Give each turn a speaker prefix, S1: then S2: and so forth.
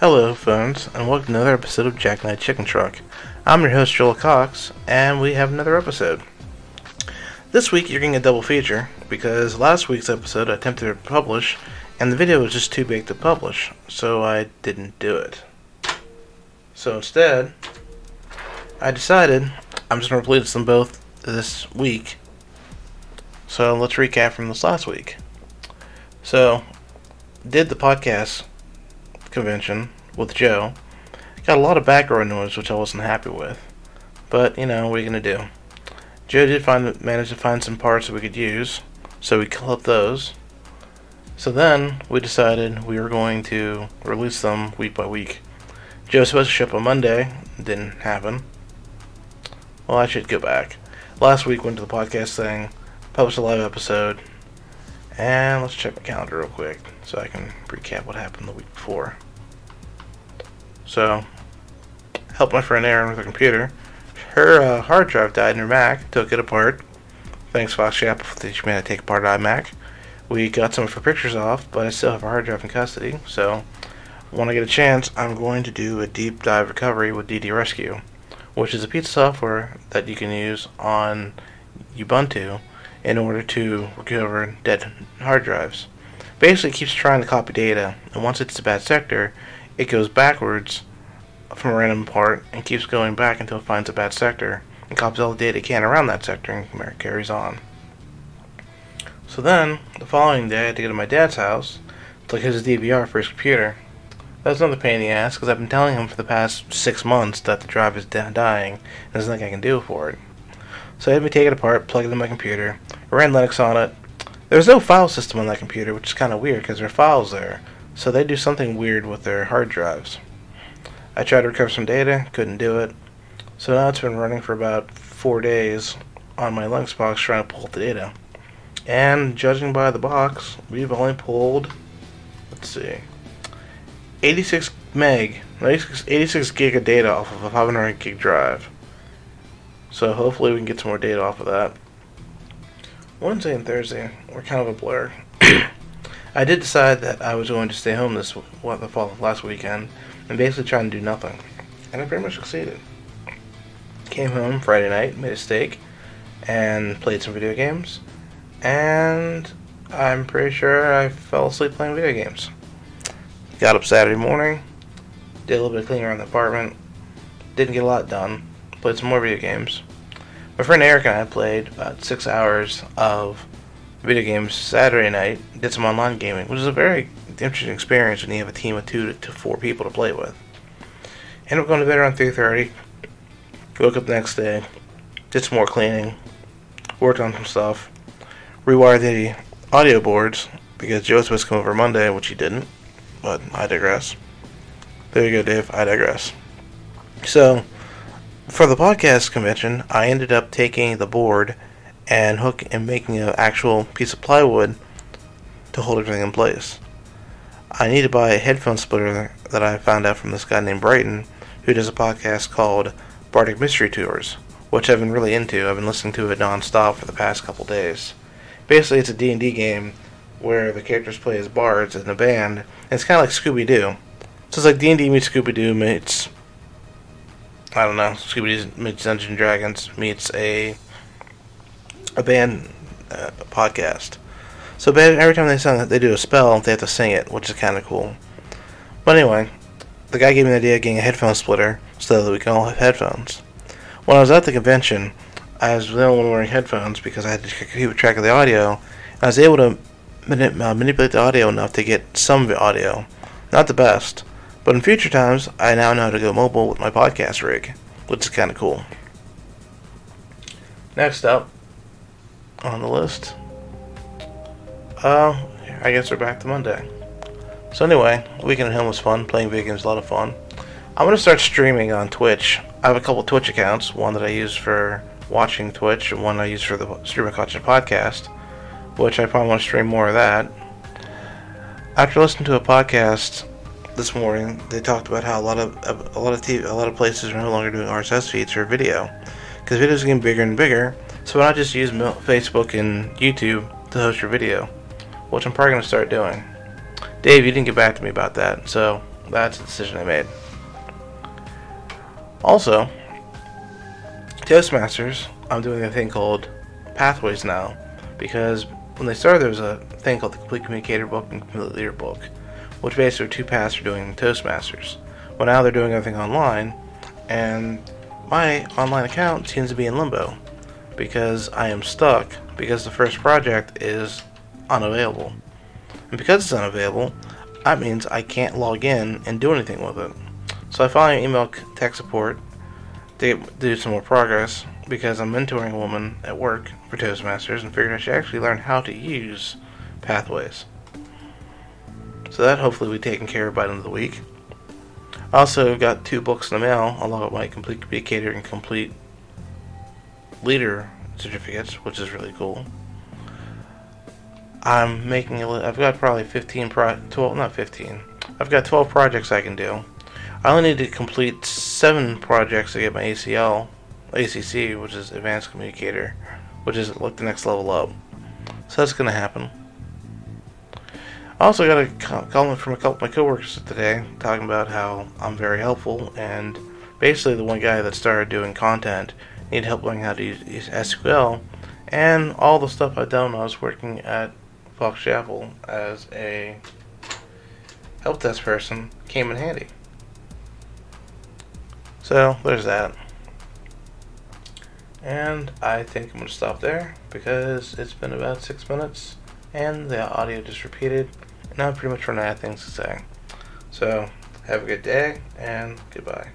S1: Hello, friends, and welcome to another episode of Jack Knife Chicken Truck. I'm your host, Joel Cox, and we have another episode. This week, you're getting a double feature because last week's episode I attempted to publish, and the video was just too big to publish, so I didn't do it. So instead, I decided I'm just going to release them both this week. So let's recap from this last week. So, did the podcast convention with Joe. Got a lot of background noise, which I wasn't happy with. But, you know, what are you going to do? Joe did find manage to find some parts that we could use, so we clipped those. So then, we decided we were going to release them week by week. Joe was supposed to ship on Monday. Didn't happen. Well, I should go back. Last week went to the podcast thing, published a live episode, and let's check my calendar real quick so I can recap what happened the week before. So, helped my friend Erin with her computer. Her uh, hard drive died in her Mac, took it apart. Thanks, Fox Apple, for teaching me how to take apart an iMac. We got some of her pictures off, but I still have her hard drive in custody, so when I get a chance, I'm going to do a deep dive recovery with ddrescue, which is a piece of software that you can use on Ubuntu in order to recover dead hard drives. Basically, it keeps trying to copy data, and once it's a bad sector, it goes backwards from a random part and keeps going back until it finds a bad sector and copies all the data it can around that sector and carries on. So then, the following day, I had to go to my dad's house to look at his DVR for his computer. That was another pain in the ass because I've been telling him for the past six months that the drive is dying and there's nothing I can do for it. So I had me take it apart, plug it in my computer, ran Linux on it. There's no file system on that computer, which is kind of weird because there are files there. So they do something weird with their hard drives. I tried to recover some data, couldn't do it. So now it's been running for about four days on my Linux box trying to pull the data. And judging by the box, we've only pulled, let's see, 86 meg, 86, 86 gig of data off of a 500 gig drive. So hopefully we can get some more data off of that. Wednesday and Thursday were kind of a blur. I did decide that I was going to stay home this what the fall last weekend and basically try and do nothing, and I pretty much succeeded. Came home Friday night, made a steak, and played some video games, and I'm pretty sure I fell asleep playing video games. Got up Saturday morning, did a little bit of cleaning around the apartment, didn't get a lot done, played some more video games. My friend Eric and I played about six hours of video games Saturday night, did some online gaming, which is a very interesting experience when you have a team of two to four people to play with. Ended up going to bed around 3.30, woke up the next day, did some more cleaning, worked on some stuff, rewired the audio boards, because Joe was supposed to come over Monday, which he didn't, but I digress. There you go, Dave, I digress. So, for the podcast convention, I ended up taking the board and hook and making an actual piece of plywood to hold everything in place. I need to buy a headphone splitter that I found out from this guy named Brighton, who does a podcast called Bardic Mystery Tours, which I've been really into. I've been listening to it non-stop for the past couple days. Basically, it's a D&D game where the characters play as bards in a band, and it's kind of like Scooby-Doo. So it's like D&D meets Scooby-Doo meets I don't know, Scooby Doo meets Dungeons Dragons meets a a band uh, podcast. So every time they sing, they do a spell, they have to sing it, which is kind of cool. But anyway, the guy gave me the idea of getting a headphone splitter so that we can all have headphones. When I was at the convention, I was the only one wearing headphones because I had to keep track of the audio. I was able to uh, manipulate the audio enough to get some of it audio, not the best. But in future times, I now know how to go mobile with my podcast rig, which is kind of cool. Next up on the list, uh, I guess we're back to Monday. So anyway, weekend at home was fun. Playing video games a lot of fun. I'm gonna start streaming on Twitch. I have a couple Twitch accounts. One that I use for watching Twitch, and one I use for the streaming culture podcast. Which I probably want to stream more of that. After listening to a podcast this morning, they talked about how a lot of a lot of TV, a lot of places are no longer doing RSS feeds for video because videos are getting bigger and bigger. So why not just use Facebook and YouTube to host your video, which I'm probably going to start doing. Dave, you didn't get back to me about that, so that's a decision I made. Also, Toastmasters, I'm doing a thing called Pathways now because when they started, there was a thing called the Complete Communicator book and Complete Leader book, which basically are two paths for doing Toastmasters. Well, now they're doing everything online, and my online account seems to be in limbo because I am stuck because the first project is unavailable. And because it's unavailable, that means I can't log in and do anything with it. So I finally emailed tech support to do some more progress because I'm mentoring a woman at work for Toastmasters and figured I should actually learn how to use pathways. So that hopefully will be taken care of by the end of the week. I also got two books in the mail along with my Complete Communicator and Complete Leader certificates, which is really cool. I'm making a li- I've got probably 15 pro 12 not 15. I've got 12 projects I can do. I only need to complete 7 projects to get my ACL ACC, which is Advanced Communicator, which is like the next level up. So that's going to happen. I also got a comment from a couple of my coworkers today talking about how I'm very helpful and basically the one guy that started doing content needed help learning how to use SQL and all the stuff I've done when I was working at Fox Chapel as a help desk person came in handy. So there's that. And I think I'm going to stop there because it's been about six minutes and the audio just repeated. And I'm pretty much running out of things to say. So have a good day and goodbye.